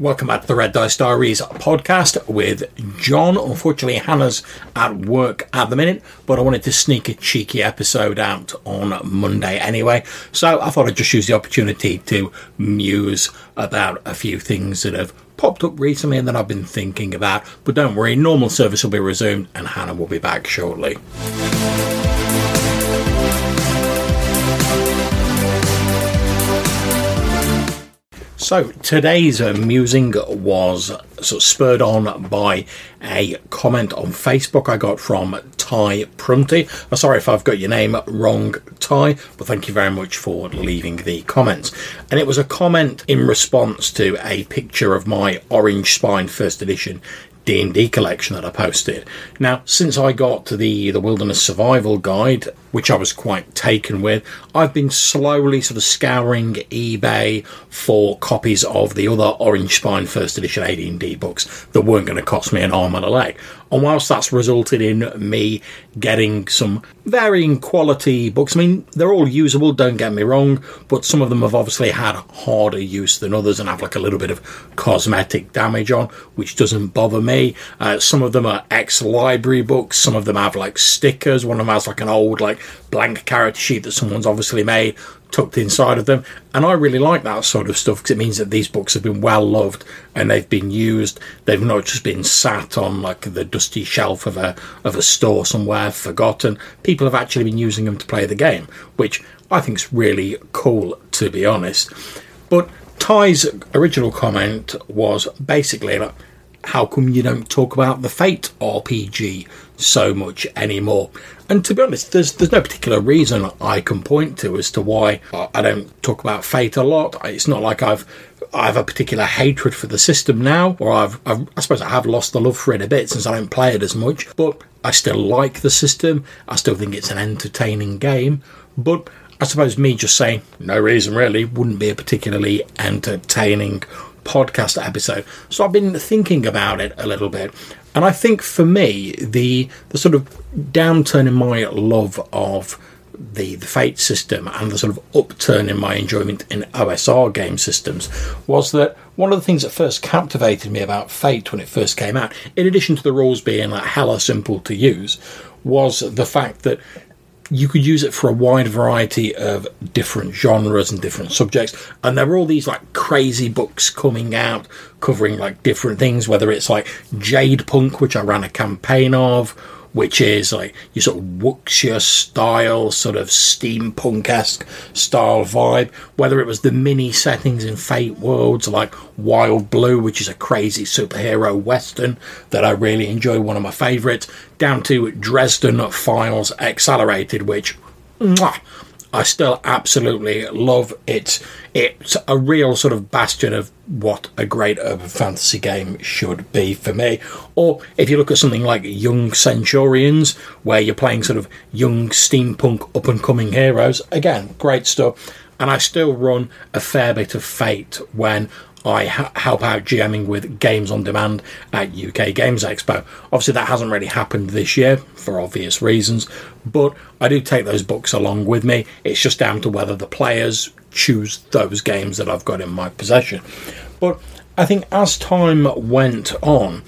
Welcome back to the Red Dice Diaries podcast with John. Unfortunately, Hannah's at work at the minute, but I wanted to sneak a cheeky episode out on Monday anyway. So I thought I'd just use the opportunity to muse about a few things that have popped up recently and that I've been thinking about. But don't worry, normal service will be resumed and Hannah will be back shortly. So today's musing was sort of spurred on by a comment on Facebook I got from Ty Prunty. I'm sorry if I've got your name wrong, Ty, but thank you very much for leaving the comments. And it was a comment in response to a picture of my Orange Spine First Edition D&D collection that I posted. Now, since I got the the Wilderness Survival Guide, which I was quite taken with, I've been slowly sort of scouring eBay for copies of the other Orange Spine First Edition AD&D books that weren't going to cost me an arm and a leg. And whilst that's resulted in me getting some varying quality books, I mean, they're all usable, don't get me wrong, but some of them have obviously had harder use than others and have like a little bit of cosmetic damage on, which doesn't bother me. Uh, some of them are ex library books, some of them have like stickers, one of them has like an old, like, blank character sheet that someone's obviously made tucked inside of them. And I really like that sort of stuff because it means that these books have been well loved and they've been used. They've not just been sat on like the dusty shelf of a of a store somewhere, forgotten. People have actually been using them to play the game, which I think is really cool to be honest. But Ty's original comment was basically like, how come you don't talk about the Fate RPG so much anymore? And to be honest, there's there's no particular reason I can point to as to why I don't talk about Fate a lot. It's not like I've I have a particular hatred for the system now, or I've, I've, i suppose I have lost the love for it a bit since I don't play it as much. But I still like the system. I still think it's an entertaining game. But I suppose me just saying no reason really wouldn't be a particularly entertaining podcast episode. So I've been thinking about it a little bit. And I think for me, the the sort of downturn in my love of the, the Fate system and the sort of upturn in my enjoyment in OSR game systems was that one of the things that first captivated me about Fate when it first came out, in addition to the rules being like hella simple to use, was the fact that you could use it for a wide variety of different genres and different subjects. And there were all these like crazy books coming out covering like different things, whether it's like Jadepunk, which I ran a campaign of, which is like your sort of wuxia style, sort of steampunk esque style vibe. Whether it was the mini settings in Fate Worlds, like Wild Blue, which is a crazy superhero western that I really enjoy, one of my favourites, down to Dresden Files Accelerated, which. Mwah, I still absolutely love it. It's a real sort of bastion of what a great urban fantasy game should be for me. Or if you look at something like Young Centurions, where you're playing sort of young steampunk up and coming heroes, again, great stuff. And I still run a fair bit of Fate when I ha- help out GMing with Games on Demand at UK Games Expo. Obviously, that hasn't really happened this year for obvious reasons, but I do take those books along with me. It's just down to whether the players choose those games that I've got in my possession. But I think as time went on,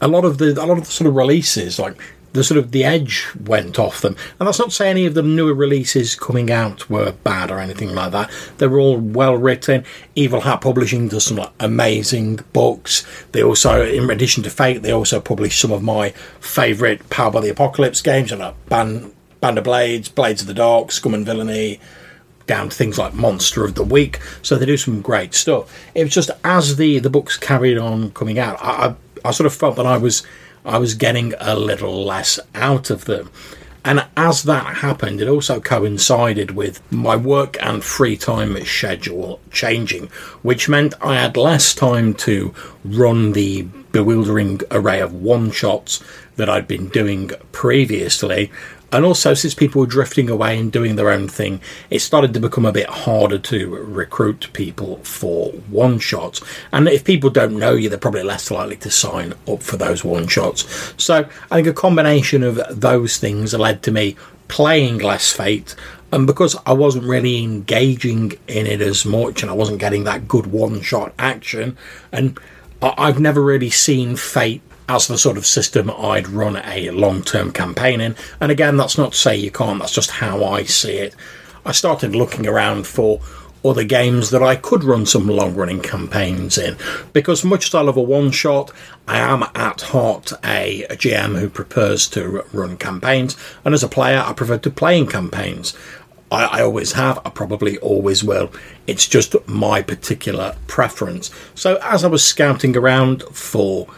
a lot of the a lot of the sort of releases like the sort of the edge went off them. And that's not to say any of the newer releases coming out were bad or anything like that. They were all well written. Evil Hat Publishing does some like, amazing books. They also, in addition to Fate, they also publish some of my favourite Powered by the Apocalypse games, like Band, Band of Blades, Blades of the Dark, Scum and Villainy, down to things like Monster of the Week. So they do some great stuff. It was just as the, the books carried on coming out, I, I, I sort of felt that I was I was getting a little less out of them. And as that happened, it also coincided with my work and free time schedule changing, which meant I had less time to run the bewildering array of one shots that I'd been doing previously. And also, since people were drifting away and doing their own thing, it started to become a bit harder to recruit people for one shots. And if people don't know you, they're probably less likely to sign up for those one shots. So I think a combination of those things led to me playing less Fate And because I wasn't really engaging in it as much and I wasn't getting that good one shot action, and I've never really seen Fate as the sort of system I'd run a long term campaign in. And again, that's not to say you can't, that's just how I see it. I started looking around for other games that I could run some long running campaigns in. Because much as I love a one shot, I am at heart a, a, GM who prefers to run campaigns, and as a player, I prefer to play in campaigns. I, I always have, I probably always will. It's just my particular preference. So as I was scouting around for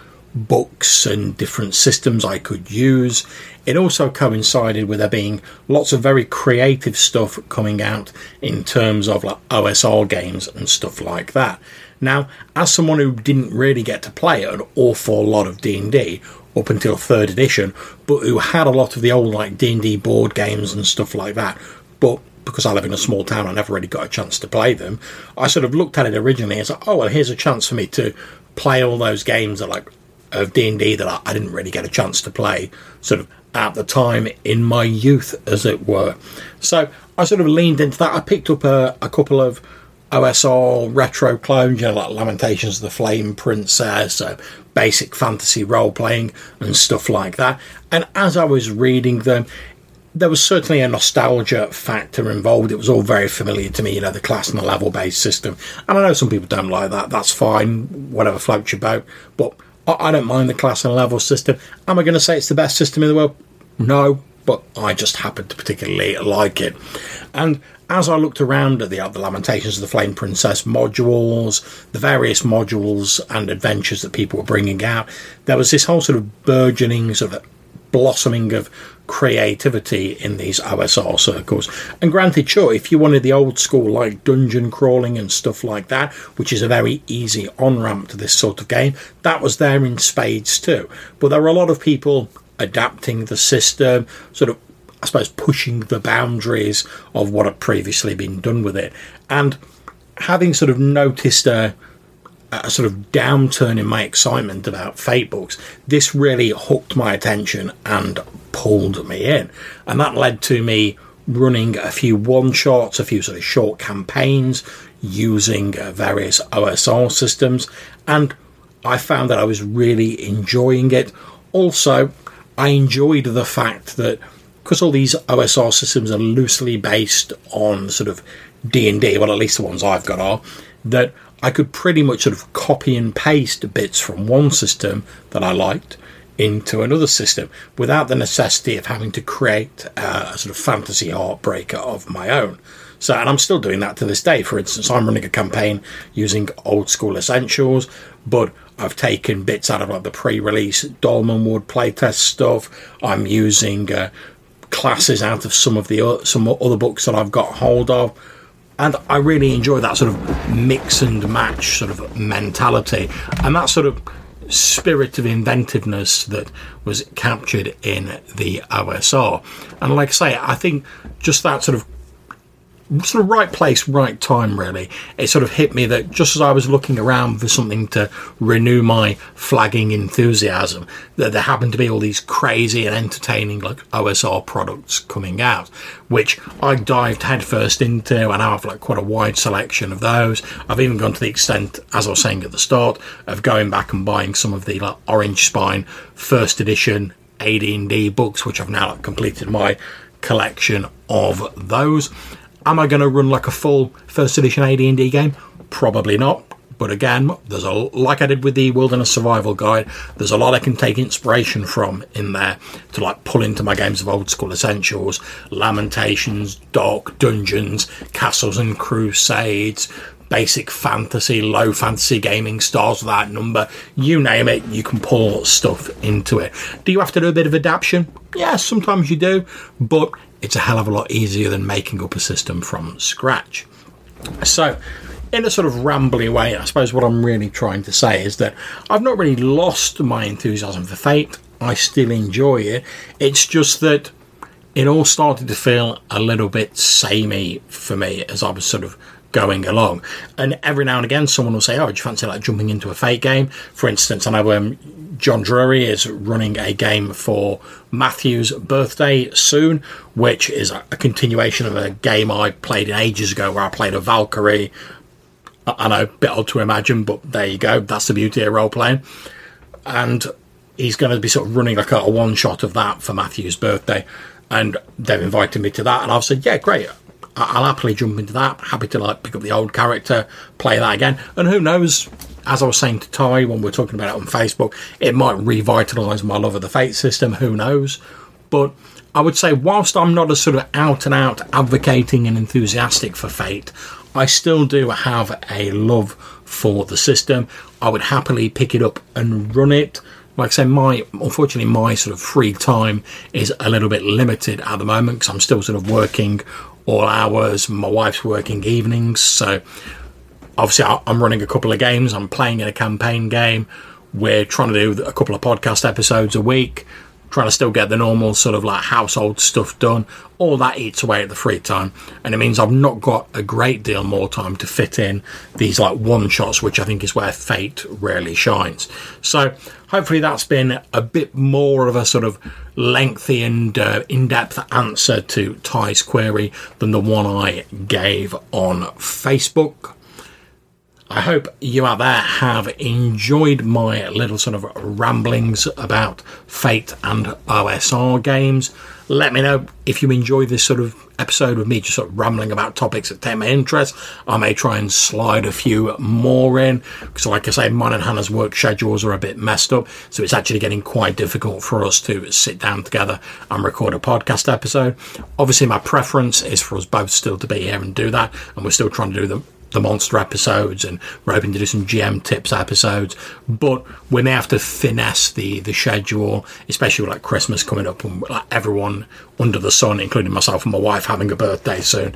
books and different systems I could use. It also coincided with there being lots of very creative stuff coming out in terms of like OSR games and stuff like that. Now, as someone who didn't really get to play an awful lot of D&D up until 3rd edition, but who had a lot of the old like D&D board games and stuff like that, but because I live in a small town, I never really got a chance to play them. I sort of looked at it originally as, like, oh well, here's a chance for me to play all those games that like of D&D that I, I didn't really get a chance to play sort of at the time in my youth, as it were. So I sort of leaned into that. I picked up a, a couple of OSR retro clones, you know, like Lamentations of the Flame Princess, uh, basic fantasy role playing, and stuff like that. And as I was reading them, there was certainly a nostalgia factor involved. It was all very familiar to me, you know, the class and the level based system. And I know some people don't like that. That's fine, whatever floats your boat. But I don't mind the class and level system. Am I going to say it's the best system in the world? No, but I just happen to particularly like it. And as I looked around at the, the Lamentations of the Flame Princess modules, the various modules and adventures that people were bringing out, there was this whole sort of burgeoning sort of blossoming of creativity in these OSR circles. And granted, sure, if you wanted the old school like dungeon crawling and stuff like that, which is a very easy on ramp to this sort of game, that was there in spades too. But there were a lot of people adapting the system, sort of, I suppose, pushing the boundaries of what had previously been done with it. And having sort of noticed a a sort of downturn in my excitement about Fate books, this really hooked my attention and pulled me in. And that led to me running a few one shots, a few sort of short campaigns using uh, various OSR systems. And I found that I was really enjoying it. Also, I enjoyed the fact that because all these OSR systems are loosely based on sort of D&D, well at least the ones I've got are, that I could pretty much sort of copy and paste bits from one system that I liked into another system without the necessity of having to create a sort of fantasy heartbreaker of my own. So, and I'm still doing that to this day. For instance, I'm running a campaign using old school essentials, but I've taken bits out of like the pre-release Dolmenwood playtest stuff. I'm using uh, classes out of some of the some other books that I've got hold of and I really enjoy that sort of mix and match sort of mentality and that sort of spirit of inventiveness that was captured in the OSR. And like I say, I think just that sort of sort of right place, right time, really. It sort of hit me that just as I was looking around for something to renew my flagging enthusiasm, that there happened to be all these crazy and entertaining like OSR products coming out, which I dived headfirst into, and I have like quite a wide selection of those. I've even gone to the extent, as I was saying at the start, of going back and buying some of the like Orange Spine first edition AD&D books, which I've now like, completed my collection of those. Am I going to run like a full first edition AD&D game? Probably not. But again, there's a like I did with the Wilderness Survival Guide. There's a lot I can take inspiration from in there to like pull into my games of old school essentials, Lamentations, Dark Dungeons, Castles and Crusades, basic fantasy, low fantasy gaming, stars without number, you name it, you can pull stuff into it. Do you have to do a bit of adaptation? Yeah, sometimes you do, but it's a hell of a lot easier than making up a system from scratch. So, in a sort of rambly way, I suppose what I'm really trying to say is that I've not really lost my enthusiasm for Fate. I still enjoy it. It's just that it all started to feel a little bit samey for me as I was sort of going along. And every now and again, someone will say, "Oh, do you fancy like jumping into a Fate game?" For instance, I know um, John Drury is running a game for Matthew's birthday soon, which is a continuation of a game I played ages ago, where I played a Valkyrie. I know, a bit odd to imagine, but there you go. That's the beauty of role playing. And he's going to be sort of running like a, a one shot of that for Matthew's birthday. And they've invited me to that, and I've said, yeah, great. I'll happily jump into that. Happy to like pick up the old character, play that again, and who knows? As I was saying to Ty when we are talking about it on Facebook, it might revitalise my love of the Fate system. Who knows? But I would say, whilst I'm not a sort of out and out advocating and enthusiastic for Fate, I still do have a love for the system. I would happily pick it up and run it like I say, my unfortunately my sort of free time is a little bit limited at the moment because I'm still sort of working all hours. My wife's working evenings, so obviously I'm running a couple of games. I'm playing in a campaign game. We're trying to do a couple of podcast episodes a week trying to still get the normal sort of like household stuff done. All that eats away at the free time, and it means I've not got a great deal more time to fit in these like one shots, which I think is where Fate rarely shines. So hopefully that's been a bit more of a sort of lengthy and uh, in-depth answer to Ty's query than the one I gave on Facebook. I hope you out there have enjoyed my little sort of ramblings about Fate and OSR games. Let me know if you enjoy this sort of episode with me just sort of rambling about topics that take my interest. I may try and slide a few more in because, like I say, mine and Hannah's work schedules are a bit messed up, so it's actually getting quite difficult for us to sit down together and record a podcast episode. Obviously, my preference is for us both still to be here and do that, and we're still trying to do them the monster episodes and we're hoping to do some GM tips episodes. But we may have to finesse the the schedule, especially with like Christmas coming up and like everyone under the sun, including myself and my wife, having a birthday soon.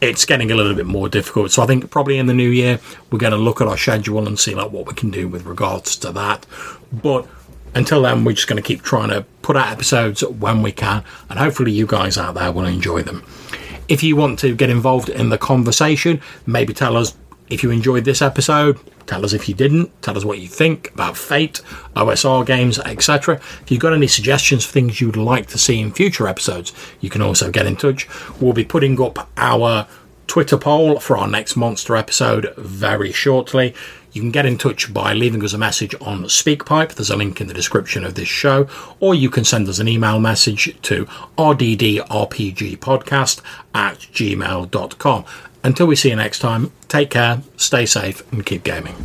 It's getting a little bit more difficult. So I think probably in the new year we're going to look at our schedule and see like what we can do with regards to that. But until then, we're just going to keep trying to put out episodes when we can, and hopefully you guys out there will enjoy them. If you want to get involved in the conversation, maybe tell us if you enjoyed this episode. Tell us if you didn't. Tell us what you think about Fate, OSR games, etc. If you've got any suggestions for things you'd like to see in future episodes, you can also get in touch. We'll be putting up our Twitter poll for our next monster episode very shortly. You can get in touch by leaving us a message on SpeakPipe. There's a link in the description of this show, or you can send us an email message to rddrpgpodcast at gmail.com. Until we see you next time, take care, stay safe, and keep gaming.